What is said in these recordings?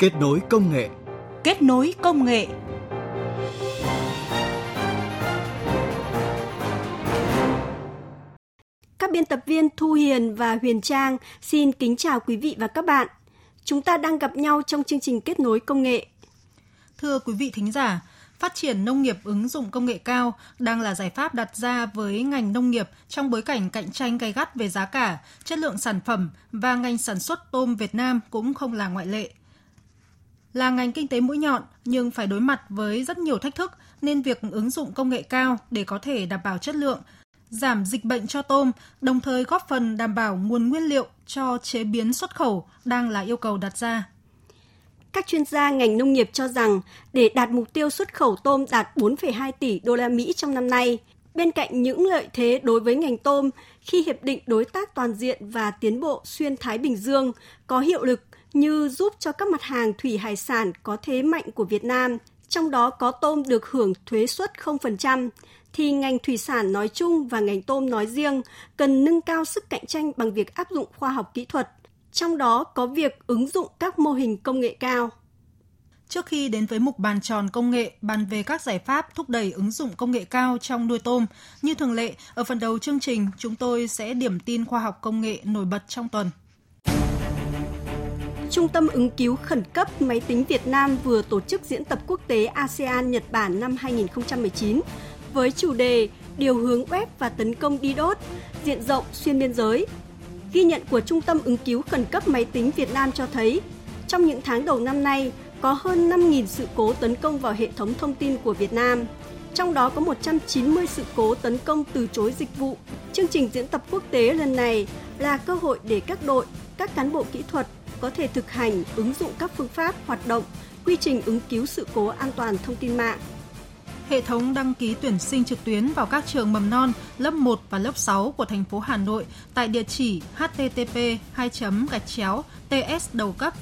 Kết nối công nghệ. Kết nối công nghệ. Các biên tập viên Thu Hiền và Huyền Trang xin kính chào quý vị và các bạn. Chúng ta đang gặp nhau trong chương trình Kết nối công nghệ. Thưa quý vị thính giả, phát triển nông nghiệp ứng dụng công nghệ cao đang là giải pháp đặt ra với ngành nông nghiệp trong bối cảnh cạnh tranh gay gắt về giá cả, chất lượng sản phẩm và ngành sản xuất tôm Việt Nam cũng không là ngoại lệ. Là ngành kinh tế mũi nhọn nhưng phải đối mặt với rất nhiều thách thức nên việc ứng dụng công nghệ cao để có thể đảm bảo chất lượng, giảm dịch bệnh cho tôm, đồng thời góp phần đảm bảo nguồn nguyên liệu cho chế biến xuất khẩu đang là yêu cầu đặt ra. Các chuyên gia ngành nông nghiệp cho rằng để đạt mục tiêu xuất khẩu tôm đạt 4,2 tỷ đô la Mỹ trong năm nay, bên cạnh những lợi thế đối với ngành tôm khi hiệp định đối tác toàn diện và tiến bộ xuyên Thái Bình Dương có hiệu lực như giúp cho các mặt hàng thủy hải sản có thế mạnh của Việt Nam, trong đó có tôm được hưởng thuế suất 0%, thì ngành thủy sản nói chung và ngành tôm nói riêng cần nâng cao sức cạnh tranh bằng việc áp dụng khoa học kỹ thuật, trong đó có việc ứng dụng các mô hình công nghệ cao. Trước khi đến với mục bàn tròn công nghệ bàn về các giải pháp thúc đẩy ứng dụng công nghệ cao trong nuôi tôm, như thường lệ, ở phần đầu chương trình chúng tôi sẽ điểm tin khoa học công nghệ nổi bật trong tuần. Trung tâm ứng cứu khẩn cấp máy tính Việt Nam vừa tổ chức diễn tập quốc tế ASEAN Nhật Bản năm 2019 với chủ đề Điều hướng web và tấn công DDoS diện rộng xuyên biên giới. Ghi nhận của Trung tâm ứng cứu khẩn cấp máy tính Việt Nam cho thấy, trong những tháng đầu năm nay, có hơn 5.000 sự cố tấn công vào hệ thống thông tin của Việt Nam. Trong đó có 190 sự cố tấn công từ chối dịch vụ. Chương trình diễn tập quốc tế lần này là cơ hội để các đội, các cán bộ kỹ thuật có thể thực hành, ứng dụng các phương pháp, hoạt động, quy trình ứng cứu sự cố an toàn thông tin mạng. Hệ thống đăng ký tuyển sinh trực tuyến vào các trường mầm non lớp 1 và lớp 6 của thành phố Hà Nội tại địa chỉ http 2 gạch chéo ts đầu cấp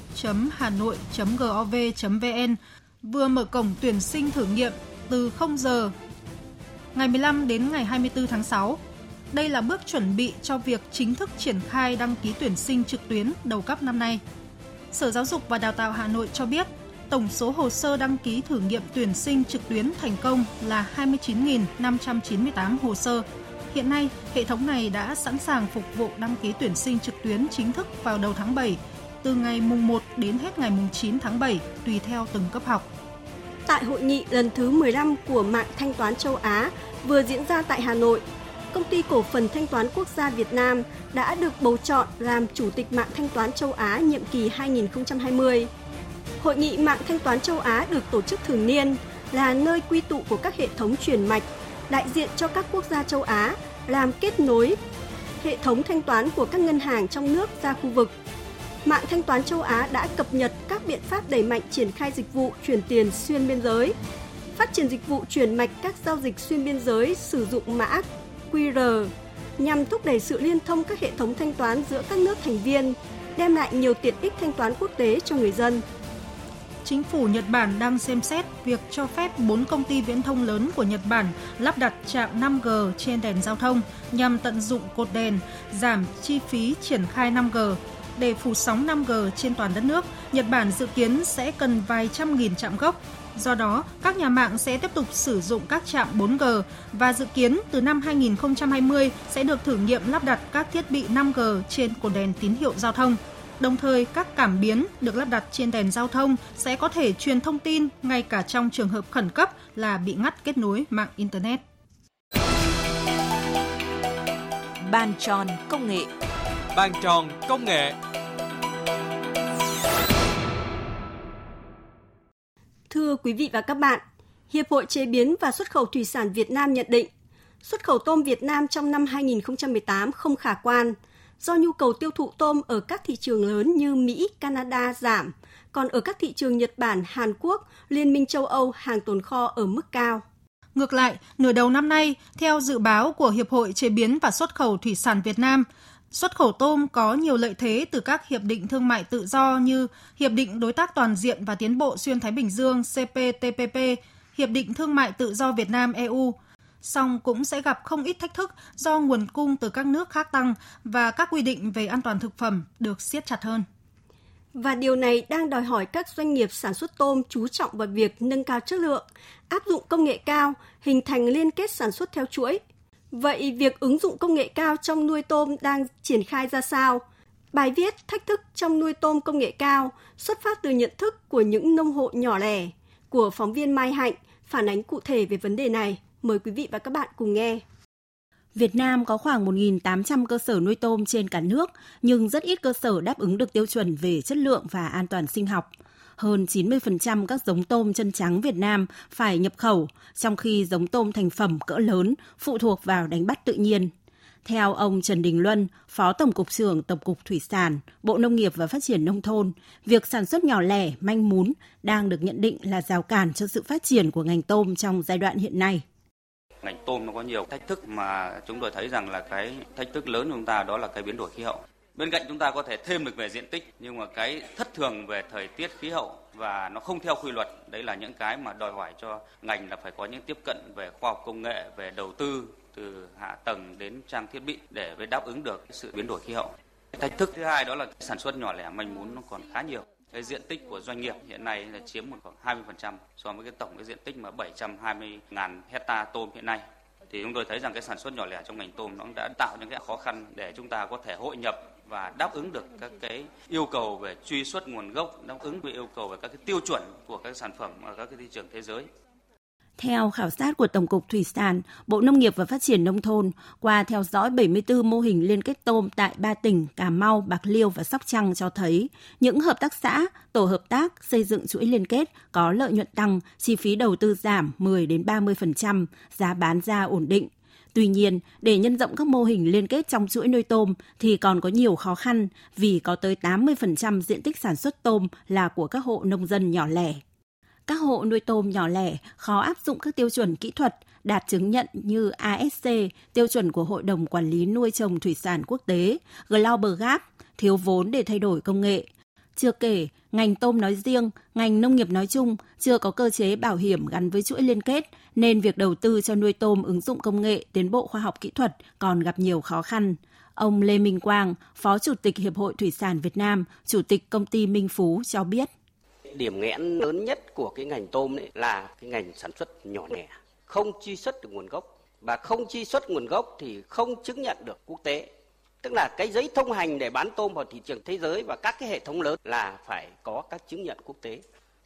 hà nội gov vn vừa mở cổng tuyển sinh thử nghiệm từ 0 giờ ngày 15 đến ngày 24 tháng 6. Đây là bước chuẩn bị cho việc chính thức triển khai đăng ký tuyển sinh trực tuyến đầu cấp năm nay. Sở Giáo dục và Đào tạo Hà Nội cho biết, tổng số hồ sơ đăng ký thử nghiệm tuyển sinh trực tuyến thành công là 29.598 hồ sơ. Hiện nay, hệ thống này đã sẵn sàng phục vụ đăng ký tuyển sinh trực tuyến chính thức vào đầu tháng 7, từ ngày mùng 1 đến hết ngày mùng 9 tháng 7, tùy theo từng cấp học. Tại hội nghị lần thứ 15 của mạng thanh toán châu Á vừa diễn ra tại Hà Nội, công ty cổ phần thanh toán quốc gia Việt Nam đã được bầu chọn làm chủ tịch mạng thanh toán châu Á nhiệm kỳ 2020. Hội nghị mạng thanh toán châu Á được tổ chức thường niên là nơi quy tụ của các hệ thống truyền mạch, đại diện cho các quốc gia châu Á làm kết nối hệ thống thanh toán của các ngân hàng trong nước ra khu vực. Mạng thanh toán châu Á đã cập nhật các biện pháp đẩy mạnh triển khai dịch vụ chuyển tiền xuyên biên giới, phát triển dịch vụ chuyển mạch các giao dịch xuyên biên giới sử dụng mã QR nhằm thúc đẩy sự liên thông các hệ thống thanh toán giữa các nước thành viên, đem lại nhiều tiện ích thanh toán quốc tế cho người dân. Chính phủ Nhật Bản đang xem xét việc cho phép 4 công ty viễn thông lớn của Nhật Bản lắp đặt trạm 5G trên đèn giao thông nhằm tận dụng cột đèn, giảm chi phí triển khai 5G. Để phủ sóng 5G trên toàn đất nước, Nhật Bản dự kiến sẽ cần vài trăm nghìn trạm gốc, Do đó, các nhà mạng sẽ tiếp tục sử dụng các trạm 4G và dự kiến từ năm 2020 sẽ được thử nghiệm lắp đặt các thiết bị 5G trên cột đèn tín hiệu giao thông. Đồng thời, các cảm biến được lắp đặt trên đèn giao thông sẽ có thể truyền thông tin ngay cả trong trường hợp khẩn cấp là bị ngắt kết nối mạng Internet. Bàn tròn công nghệ Bàn tròn công nghệ Thưa quý vị và các bạn, Hiệp hội Chế biến và Xuất khẩu Thủy sản Việt Nam nhận định, xuất khẩu tôm Việt Nam trong năm 2018 không khả quan do nhu cầu tiêu thụ tôm ở các thị trường lớn như Mỹ, Canada giảm, còn ở các thị trường Nhật Bản, Hàn Quốc, Liên minh châu Âu hàng tồn kho ở mức cao. Ngược lại, nửa đầu năm nay, theo dự báo của Hiệp hội Chế biến và Xuất khẩu Thủy sản Việt Nam, Xuất khẩu tôm có nhiều lợi thế từ các hiệp định thương mại tự do như Hiệp định Đối tác Toàn diện và Tiến bộ Xuyên Thái Bình Dương CPTPP, Hiệp định Thương mại Tự do Việt Nam EU, song cũng sẽ gặp không ít thách thức do nguồn cung từ các nước khác tăng và các quy định về an toàn thực phẩm được siết chặt hơn. và điều này đang đòi hỏi các doanh nghiệp sản xuất tôm chú trọng vào việc nâng cao chất lượng, áp dụng công nghệ cao, hình thành liên kết sản xuất theo chuỗi. Vậy việc ứng dụng công nghệ cao trong nuôi tôm đang triển khai ra sao? Bài viết Thách thức trong nuôi tôm công nghệ cao xuất phát từ nhận thức của những nông hộ nhỏ lẻ của phóng viên Mai Hạnh phản ánh cụ thể về vấn đề này. Mời quý vị và các bạn cùng nghe. Việt Nam có khoảng 1.800 cơ sở nuôi tôm trên cả nước, nhưng rất ít cơ sở đáp ứng được tiêu chuẩn về chất lượng và an toàn sinh học. Hơn 90% các giống tôm chân trắng Việt Nam phải nhập khẩu, trong khi giống tôm thành phẩm cỡ lớn phụ thuộc vào đánh bắt tự nhiên. Theo ông Trần Đình Luân, Phó Tổng cục trưởng Tổng cục Thủy sản, Bộ Nông nghiệp và Phát triển Nông thôn, việc sản xuất nhỏ lẻ, manh mún đang được nhận định là rào cản cho sự phát triển của ngành tôm trong giai đoạn hiện nay ngành tôm nó có nhiều thách thức mà chúng tôi thấy rằng là cái thách thức lớn của chúng ta đó là cái biến đổi khí hậu. Bên cạnh chúng ta có thể thêm được về diện tích, nhưng mà cái thất thường về thời tiết khí hậu và nó không theo quy luật, đấy là những cái mà đòi hỏi cho ngành là phải có những tiếp cận về khoa học công nghệ, về đầu tư từ hạ tầng đến trang thiết bị để với đáp ứng được sự biến đổi khí hậu. Thách thức thứ hai đó là sản xuất nhỏ lẻ manh mún nó còn khá nhiều cái diện tích của doanh nghiệp hiện nay là chiếm một khoảng 20% so với cái tổng cái diện tích mà 720 ngàn hecta tôm hiện nay thì chúng tôi thấy rằng cái sản xuất nhỏ lẻ trong ngành tôm nó đã tạo những cái khó khăn để chúng ta có thể hội nhập và đáp ứng được các cái yêu cầu về truy xuất nguồn gốc, đáp ứng về yêu cầu về các cái tiêu chuẩn của các sản phẩm ở các cái thị trường thế giới. Theo khảo sát của Tổng cục Thủy sản, Bộ Nông nghiệp và Phát triển Nông thôn, qua theo dõi 74 mô hình liên kết tôm tại ba tỉnh Cà Mau, Bạc Liêu và Sóc Trăng cho thấy, những hợp tác xã, tổ hợp tác xây dựng chuỗi liên kết có lợi nhuận tăng, chi phí đầu tư giảm 10 đến 30%, giá bán ra ổn định. Tuy nhiên, để nhân rộng các mô hình liên kết trong chuỗi nuôi tôm thì còn có nhiều khó khăn vì có tới 80% diện tích sản xuất tôm là của các hộ nông dân nhỏ lẻ các hộ nuôi tôm nhỏ lẻ khó áp dụng các tiêu chuẩn kỹ thuật đạt chứng nhận như ASC, tiêu chuẩn của Hội đồng Quản lý nuôi trồng thủy sản quốc tế, Global Gap, thiếu vốn để thay đổi công nghệ. Chưa kể, ngành tôm nói riêng, ngành nông nghiệp nói chung chưa có cơ chế bảo hiểm gắn với chuỗi liên kết, nên việc đầu tư cho nuôi tôm ứng dụng công nghệ, tiến bộ khoa học kỹ thuật còn gặp nhiều khó khăn. Ông Lê Minh Quang, Phó Chủ tịch Hiệp hội Thủy sản Việt Nam, Chủ tịch công ty Minh Phú cho biết. Điểm nghẽn lớn nhất của cái ngành tôm đấy là cái ngành sản xuất nhỏ lẻ không truy xuất được nguồn gốc. Và không truy xuất nguồn gốc thì không chứng nhận được quốc tế tức là cái giấy thông hành để bán tôm vào thị trường thế giới và các cái hệ thống lớn là phải có các chứng nhận quốc tế.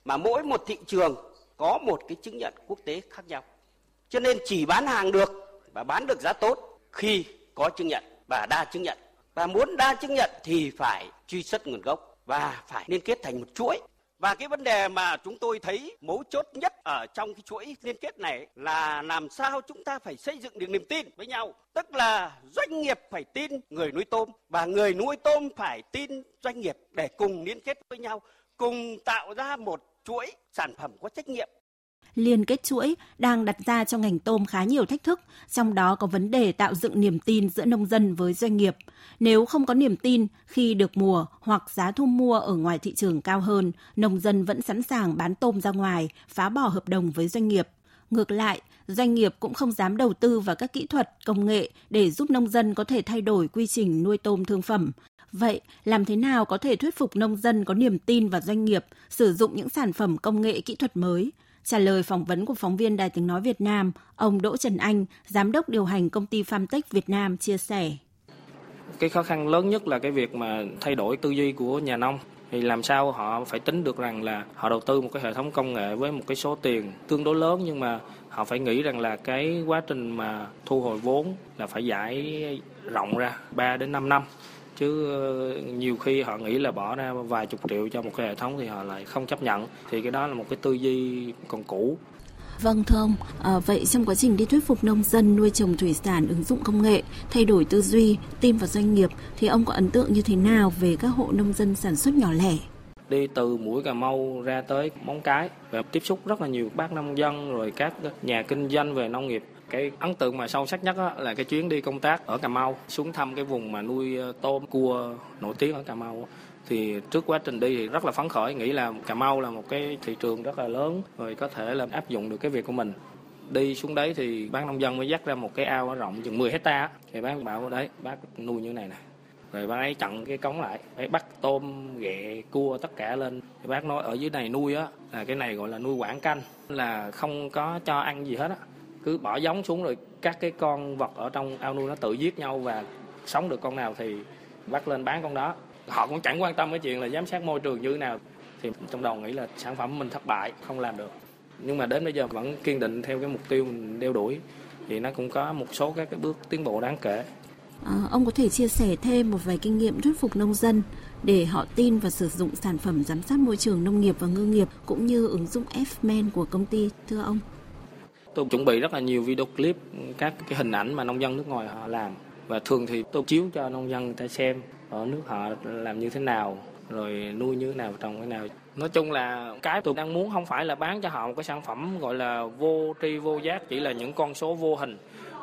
Mà mỗi một thị trường có một cái chứng nhận quốc tế khác nhau. Cho nên chỉ bán hàng được và bán được giá tốt khi có chứng nhận và đa chứng nhận. Và muốn đa chứng nhận thì phải truy xuất nguồn gốc và phải liên kết thành một chuỗi và cái vấn đề mà chúng tôi thấy mấu chốt nhất ở trong cái chuỗi liên kết này là làm sao chúng ta phải xây dựng được niềm tin với nhau. Tức là doanh nghiệp phải tin người nuôi tôm và người nuôi tôm phải tin doanh nghiệp để cùng liên kết với nhau, cùng tạo ra một chuỗi sản phẩm có trách nhiệm liên kết chuỗi đang đặt ra cho ngành tôm khá nhiều thách thức, trong đó có vấn đề tạo dựng niềm tin giữa nông dân với doanh nghiệp. Nếu không có niềm tin khi được mùa hoặc giá thu mua ở ngoài thị trường cao hơn, nông dân vẫn sẵn sàng bán tôm ra ngoài, phá bỏ hợp đồng với doanh nghiệp. Ngược lại, doanh nghiệp cũng không dám đầu tư vào các kỹ thuật, công nghệ để giúp nông dân có thể thay đổi quy trình nuôi tôm thương phẩm. Vậy, làm thế nào có thể thuyết phục nông dân có niềm tin vào doanh nghiệp sử dụng những sản phẩm công nghệ kỹ thuật mới? Trả lời phỏng vấn của phóng viên Đài Tiếng Nói Việt Nam, ông Đỗ Trần Anh, Giám đốc điều hành công ty Famtech Việt Nam chia sẻ. Cái khó khăn lớn nhất là cái việc mà thay đổi tư duy của nhà nông thì làm sao họ phải tính được rằng là họ đầu tư một cái hệ thống công nghệ với một cái số tiền tương đối lớn nhưng mà họ phải nghĩ rằng là cái quá trình mà thu hồi vốn là phải giải rộng ra 3 đến 5 năm chứ ờ, nhiều khi họ nghĩ là bỏ ra vài chục triệu cho một cái hệ thống thì họ lại không chấp nhận. Thì cái đó là một cái tư duy còn cũ. Vâng thưa ông, à, vậy trong quá trình đi thuyết phục nông dân nuôi trồng thủy sản ứng dụng công nghệ, thay đổi tư duy, tin vào doanh nghiệp thì ông có ấn tượng như thế nào về các hộ nông dân sản xuất nhỏ lẻ? Đi từ mũi Cà Mau ra tới Móng Cái và tiếp xúc rất là nhiều bác nông dân rồi các nhà kinh doanh về nông nghiệp cái ấn tượng mà sâu sắc nhất là cái chuyến đi công tác ở Cà Mau, xuống thăm cái vùng mà nuôi ờ, tôm cua nổi tiếng ở Cà Mau thì trước quá trình đi thì rất là phấn khởi, nghĩ là Cà Mau là một cái thị trường rất là lớn rồi có thể là áp dụng được cái việc của mình. Đi xuống đấy thì bác nông dân mới dắt ra một cái ao rộng chừng 10 hecta thì bác bảo đấy, bác nuôi như này nè. Rồi bác ấy chặn cái cống lại phải bắt tôm, ghẹ, cua tất cả lên. Thì bác nói ở dưới này nuôi á, là cái này gọi là nuôi quảng canh, là không có cho ăn gì hết á cứ bỏ giống xuống rồi các cái con vật ở trong ao nuôi nó tự giết nhau và sống được con nào thì bắt lên bán con đó. Họ cũng chẳng quan tâm cái chuyện là giám sát môi trường như thế nào. Thì trong đầu nghĩ là sản phẩm mình thất bại không làm được. Nhưng mà đến bây giờ vẫn kiên định theo cái mục tiêu mình đeo đuổi. Thì nó cũng có một số các cái bước tiến bộ đáng kể. À, ông có thể chia sẻ thêm một vài kinh nghiệm thuyết phục nông dân để họ tin và sử dụng sản phẩm giám sát môi trường nông nghiệp và ngư nghiệp cũng như ứng dụng F-Men của công ty thưa ông? Tôi chuẩn bị rất là nhiều video clip, các cái hình ảnh mà nông dân nước ngoài họ làm. Và thường thì tôi chiếu cho nông dân người ta xem, ở nước họ làm như thế nào, rồi nuôi như thế nào, trồng thế nào. Nói chung là cái tôi đang muốn không phải là bán cho họ một cái sản phẩm gọi là vô tri vô giác, chỉ là những con số vô hình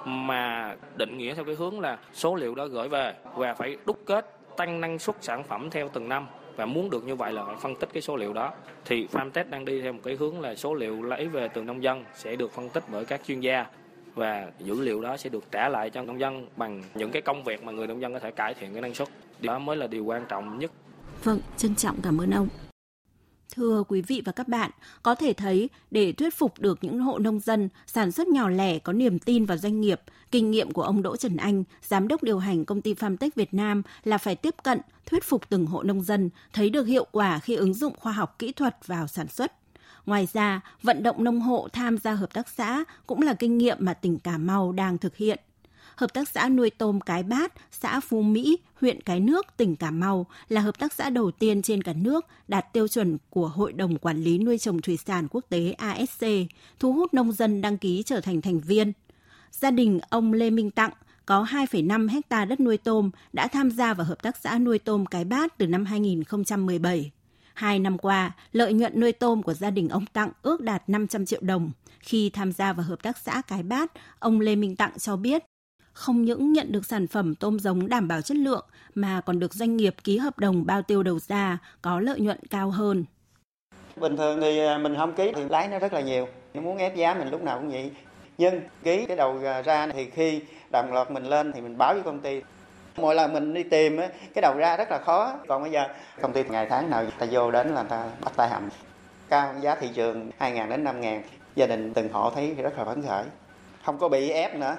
mà định nghĩa theo cái hướng là số liệu đó gửi về và phải đúc kết tăng năng suất sản phẩm theo từng năm và muốn được như vậy là phải phân tích cái số liệu đó. Thì Farmtech đang đi theo một cái hướng là số liệu lấy về từ nông dân sẽ được phân tích bởi các chuyên gia và dữ liệu đó sẽ được trả lại cho nông dân bằng những cái công việc mà người nông dân có thể cải thiện cái năng suất. Đó mới là điều quan trọng nhất. Vâng, trân trọng cảm ơn ông. Thưa quý vị và các bạn, có thể thấy để thuyết phục được những hộ nông dân sản xuất nhỏ lẻ có niềm tin vào doanh nghiệp, kinh nghiệm của ông Đỗ Trần Anh, giám đốc điều hành công ty Farmtech Việt Nam là phải tiếp cận, thuyết phục từng hộ nông dân thấy được hiệu quả khi ứng dụng khoa học kỹ thuật vào sản xuất. Ngoài ra, vận động nông hộ tham gia hợp tác xã cũng là kinh nghiệm mà tỉnh Cà Mau đang thực hiện. Hợp tác xã nuôi tôm Cái Bát, xã Phú Mỹ, huyện Cái Nước, tỉnh Cà Mau là hợp tác xã đầu tiên trên cả nước đạt tiêu chuẩn của Hội đồng Quản lý Nuôi trồng Thủy sản Quốc tế ASC, thu hút nông dân đăng ký trở thành thành viên. Gia đình ông Lê Minh Tặng có 2,5 hecta đất nuôi tôm đã tham gia vào hợp tác xã nuôi tôm Cái Bát từ năm 2017. Hai năm qua, lợi nhuận nuôi tôm của gia đình ông Tặng ước đạt 500 triệu đồng. Khi tham gia vào hợp tác xã Cái Bát, ông Lê Minh Tặng cho biết không những nhận được sản phẩm tôm giống đảm bảo chất lượng, mà còn được doanh nghiệp ký hợp đồng bao tiêu đầu ra, có lợi nhuận cao hơn. Bình thường thì à, mình không ký thì lái nó rất là nhiều. Nếu muốn ép giá mình lúc nào cũng vậy. Nhưng ký cái đầu à, ra thì khi đồng loạt mình lên thì mình báo với công ty. Mỗi lần mình đi tìm cái đầu ra rất là khó. Còn bây giờ, công ty ngày tháng nào ta vô đến là ta bắt tay hầm. Cao giá thị trường 2 ngàn đến 5 ngàn. Gia đình từng hộ thấy rất là phấn khởi. Không có bị ép nữa.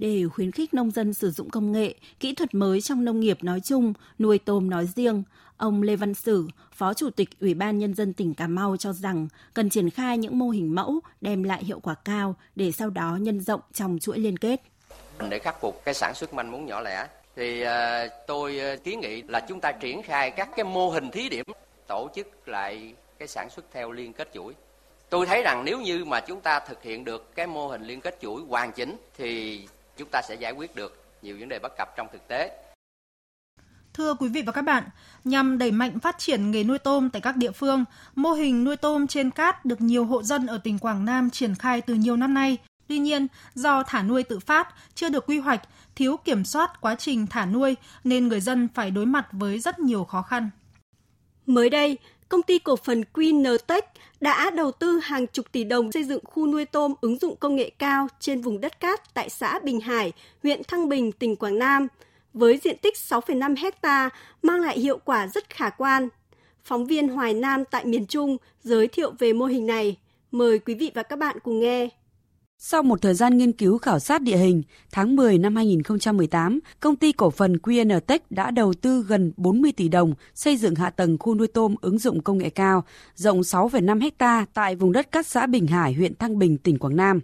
Để khuyến khích nông dân sử dụng công nghệ, kỹ thuật mới trong nông nghiệp nói chung, nuôi tôm nói riêng, ông Lê Văn Sử, Phó Chủ tịch Ủy ban Nhân dân tỉnh Cà Mau cho rằng cần triển khai những mô hình mẫu đem lại hiệu quả cao để sau đó nhân rộng trong chuỗi liên kết. Để khắc phục cái sản xuất manh mún nhỏ lẻ, thì ờ, tôi ờ, kiến nghị là chúng ta triển khai các cái mô hình thí điểm tổ chức lại cái sản xuất theo liên kết chuỗi. Tôi thấy rằng nếu như mà chúng ta thực hiện được cái mô hình liên kết chuỗi hoàn chỉnh thì chúng ta sẽ giải quyết được nhiều vấn đề bất cập trong thực tế. Thưa quý vị và các bạn, nhằm đẩy mạnh phát triển nghề nuôi tôm tại các địa phương, mô hình nuôi tôm trên cát được nhiều hộ dân ở tỉnh Quảng Nam triển khai từ nhiều năm nay. Tuy nhiên, do thả nuôi tự phát, chưa được quy hoạch, thiếu kiểm soát quá trình thả nuôi nên người dân phải đối mặt với rất nhiều khó khăn. Mới đây, công ty cổ phần QnTech đã đầu tư hàng chục tỷ đồng xây dựng khu nuôi tôm ứng dụng công nghệ cao trên vùng đất cát tại xã Bình Hải, huyện Thăng Bình, tỉnh Quảng Nam, với diện tích 6,5 hecta mang lại hiệu quả rất khả quan. Phóng viên Hoài Nam tại miền Trung giới thiệu về mô hình này. Mời quý vị và các bạn cùng nghe. Sau một thời gian nghiên cứu khảo sát địa hình, tháng 10 năm 2018, công ty cổ phần QNTech đã đầu tư gần 40 tỷ đồng xây dựng hạ tầng khu nuôi tôm ứng dụng công nghệ cao, rộng 6,5 ha tại vùng đất cát xã Bình Hải, huyện Thăng Bình, tỉnh Quảng Nam.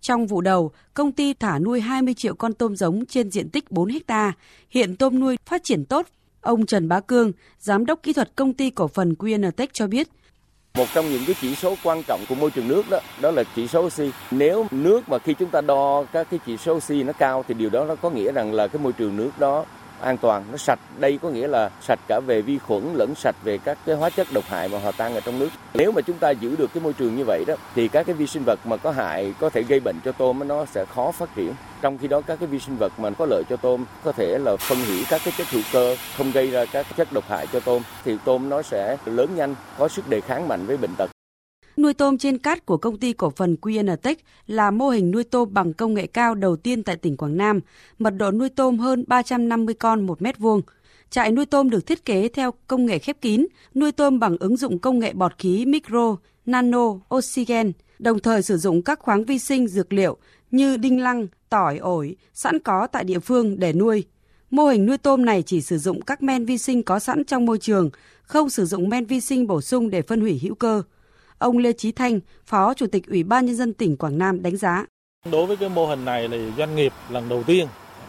Trong vụ đầu, công ty thả nuôi 20 triệu con tôm giống trên diện tích 4 ha. Hiện tôm nuôi phát triển tốt. Ông Trần Bá Cương, giám đốc kỹ thuật công ty cổ phần QNTech cho biết, một trong những cái chỉ số quan trọng của môi trường nước đó đó là chỉ số oxy. Nếu nước mà khi chúng ta đo các cái chỉ số oxy nó cao thì điều đó nó có nghĩa rằng là cái môi trường nước đó an toàn, nó sạch. Đây có nghĩa là sạch cả về vi khuẩn lẫn sạch về các cái hóa chất độc hại mà hòa tan ở trong nước. Nếu mà chúng ta giữ được cái môi trường như vậy đó thì các cái vi sinh vật mà có hại có thể gây bệnh cho tôm nó sẽ khó phát triển. Trong khi đó các cái vi sinh vật mà có lợi cho tôm có thể là phân hủy các cái chất hữu cơ không gây ra các chất độc hại cho tôm thì tôm nó sẽ lớn nhanh, có sức đề kháng mạnh với bệnh tật. Nuôi tôm trên cát của công ty cổ phần QNTech là mô hình nuôi tôm bằng công nghệ cao đầu tiên tại tỉnh Quảng Nam, mật độ nuôi tôm hơn 350 con một mét vuông. Trại nuôi tôm được thiết kế theo công nghệ khép kín, nuôi tôm bằng ứng dụng công nghệ bọt khí micro, nano, oxygen, đồng thời sử dụng các khoáng vi sinh dược liệu như đinh lăng, tỏi, ổi sẵn có tại địa phương để nuôi. Mô hình nuôi tôm này chỉ sử dụng các men vi sinh có sẵn trong môi trường, không sử dụng men vi sinh bổ sung để phân hủy hữu cơ. Ông Lê Chí Thanh, Phó Chủ tịch Ủy ban Nhân dân tỉnh Quảng Nam đánh giá. Đối với cái mô hình này là doanh nghiệp lần đầu tiên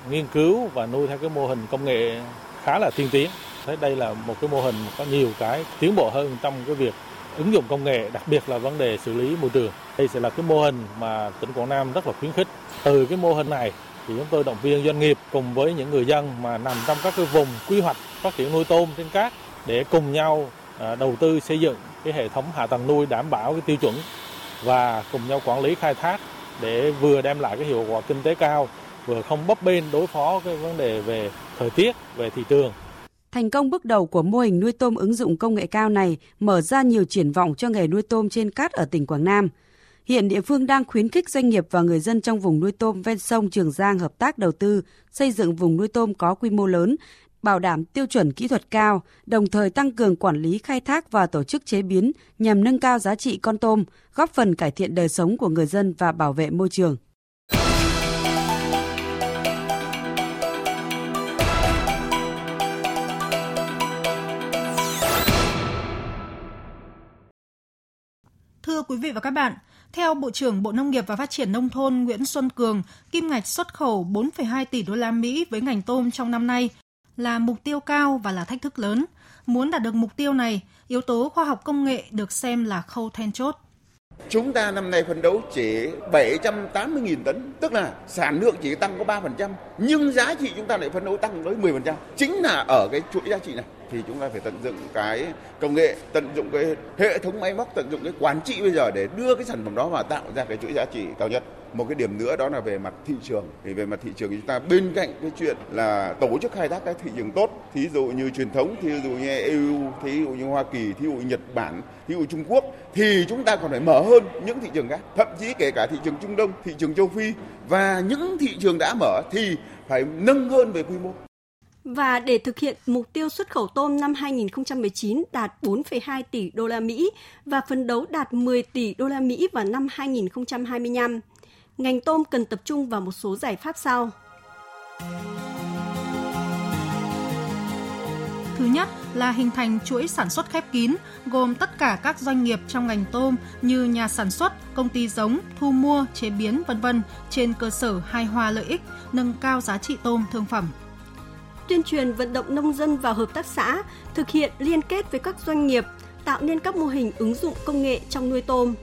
nghiên cứu và nuôi theo cái mô hình công nghệ khá là tiên tiến. Thế đây là một cái mô hình có nhiều cái tiến bộ hơn trong cái việc ứng dụng công nghệ, đặc biệt là vấn đề xử lý môi trường. Đây sẽ là cái mô hình mà tỉnh Quảng Nam rất là khuyến khích. Từ cái mô hình này thì chúng tôi động viên doanh nghiệp cùng với những người dân mà nằm trong các cái vùng quy hoạch phát triển nuôi tôm trên cát để cùng nhau à, đầu tư xây dựng cái hệ thống hạ tầng nuôi đảm bảo cái tiêu chuẩn và cùng nhau quản lý khai thác để vừa đem lại cái hiệu quả kinh tế cao vừa không bấp bênh đối phó cái vấn đề về thời tiết về thị trường Thành công bước đầu của mô hình nuôi tôm ứng dụng công nghệ cao này mở ra nhiều triển vọng cho nghề nuôi tôm trên cát ở tỉnh Quảng Nam. Hiện địa phương đang khuyến khích doanh nghiệp và người dân trong vùng nuôi tôm ven sông Trường Giang hợp tác đầu tư, xây dựng vùng nuôi tôm có quy mô lớn, bảo đảm tiêu chuẩn kỹ thuật cao, đồng thời tăng cường quản lý khai thác và tổ chức chế biến nhằm nâng cao giá trị con tôm, góp phần cải thiện đời sống của người dân và bảo vệ môi trường. Thưa quý vị và các bạn, theo Bộ trưởng Bộ Nông nghiệp và Phát triển nông thôn Nguyễn Xuân Cường, kim ngạch xuất khẩu 4,2 tỷ đô la Mỹ với ngành tôm trong năm nay là mục tiêu cao và là thách thức lớn. Muốn đạt được mục tiêu này, yếu tố khoa học công nghệ được xem là khâu then chốt. Chúng ta năm nay phấn đấu chỉ 780.000 tấn, tức là sản lượng chỉ tăng có 3%, nhưng giá trị chúng ta lại phấn đấu tăng tới 10%. Chính là ở cái chuỗi giá trị này thì chúng ta phải tận dụng cái công nghệ, tận dụng cái hệ thống máy móc, tận dụng cái quản trị bây giờ để đưa cái sản phẩm đó vào tạo ra cái chuỗi giá trị cao nhất một cái điểm nữa đó là về mặt thị trường. Thì về mặt thị trường chúng ta bên cạnh cái chuyện là tổ chức khai thác cái thị trường tốt thí dụ như truyền thống thí dụ như EU thí dụ như Hoa Kỳ thí dụ như Nhật Bản thí dụ Trung Quốc thì chúng ta còn phải mở hơn những thị trường khác. Thậm chí kể cả thị trường Trung Đông thị trường châu Phi. Và những thị trường đã mở thì phải nâng hơn về quy mô. Và để thực hiện mục tiêu xuất khẩu tôm năm 2019 đạt 4,2 tỷ đô la Mỹ và phấn đấu đạt 10 tỷ đô la Mỹ vào năm 2025 ngành tôm cần tập trung vào một số giải pháp sau. Thứ nhất là hình thành chuỗi sản xuất khép kín, gồm tất cả các doanh nghiệp trong ngành tôm như nhà sản xuất, công ty giống, thu mua, chế biến vân vân trên cơ sở hài hòa lợi ích, nâng cao giá trị tôm thương phẩm. Tuyên truyền vận động nông dân vào hợp tác xã, thực hiện liên kết với các doanh nghiệp, tạo nên các mô hình ứng dụng công nghệ trong nuôi tôm,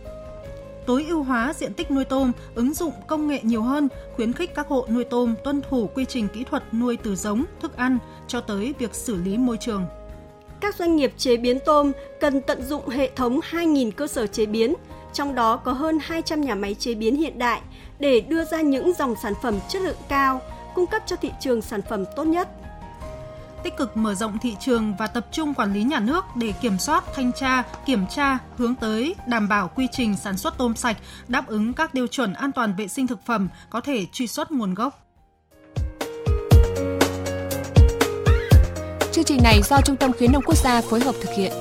tối ưu hóa diện tích nuôi tôm, ứng dụng công nghệ nhiều hơn, khuyến khích các hộ nuôi tôm tuân thủ quy trình kỹ thuật nuôi từ giống, thức ăn cho tới việc xử lý môi trường. Các doanh nghiệp chế biến tôm cần tận dụng hệ thống 2.000 cơ sở chế biến, trong đó có hơn 200 nhà máy chế biến hiện đại để đưa ra những dòng sản phẩm chất lượng cao, cung cấp cho thị trường sản phẩm tốt nhất tích cực mở rộng thị trường và tập trung quản lý nhà nước để kiểm soát, thanh tra, kiểm tra hướng tới đảm bảo quy trình sản xuất tôm sạch đáp ứng các tiêu chuẩn an toàn vệ sinh thực phẩm có thể truy xuất nguồn gốc. Chương trình này do Trung tâm Khuyến nông quốc gia phối hợp thực hiện.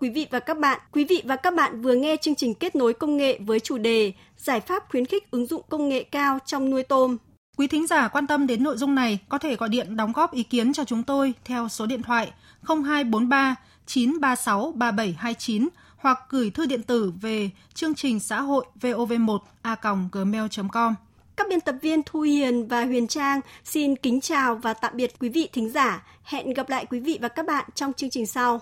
Quý vị và các bạn, quý vị và các bạn vừa nghe chương trình kết nối công nghệ với chủ đề Giải pháp khuyến khích ứng dụng công nghệ cao trong nuôi tôm. Quý thính giả quan tâm đến nội dung này có thể gọi điện đóng góp ý kiến cho chúng tôi theo số điện thoại 0243 936 3729 hoặc gửi thư điện tử về chương trình xã hội vov1 a gmail.com. Các biên tập viên Thu Hiền và Huyền Trang xin kính chào và tạm biệt quý vị thính giả. Hẹn gặp lại quý vị và các bạn trong chương trình sau.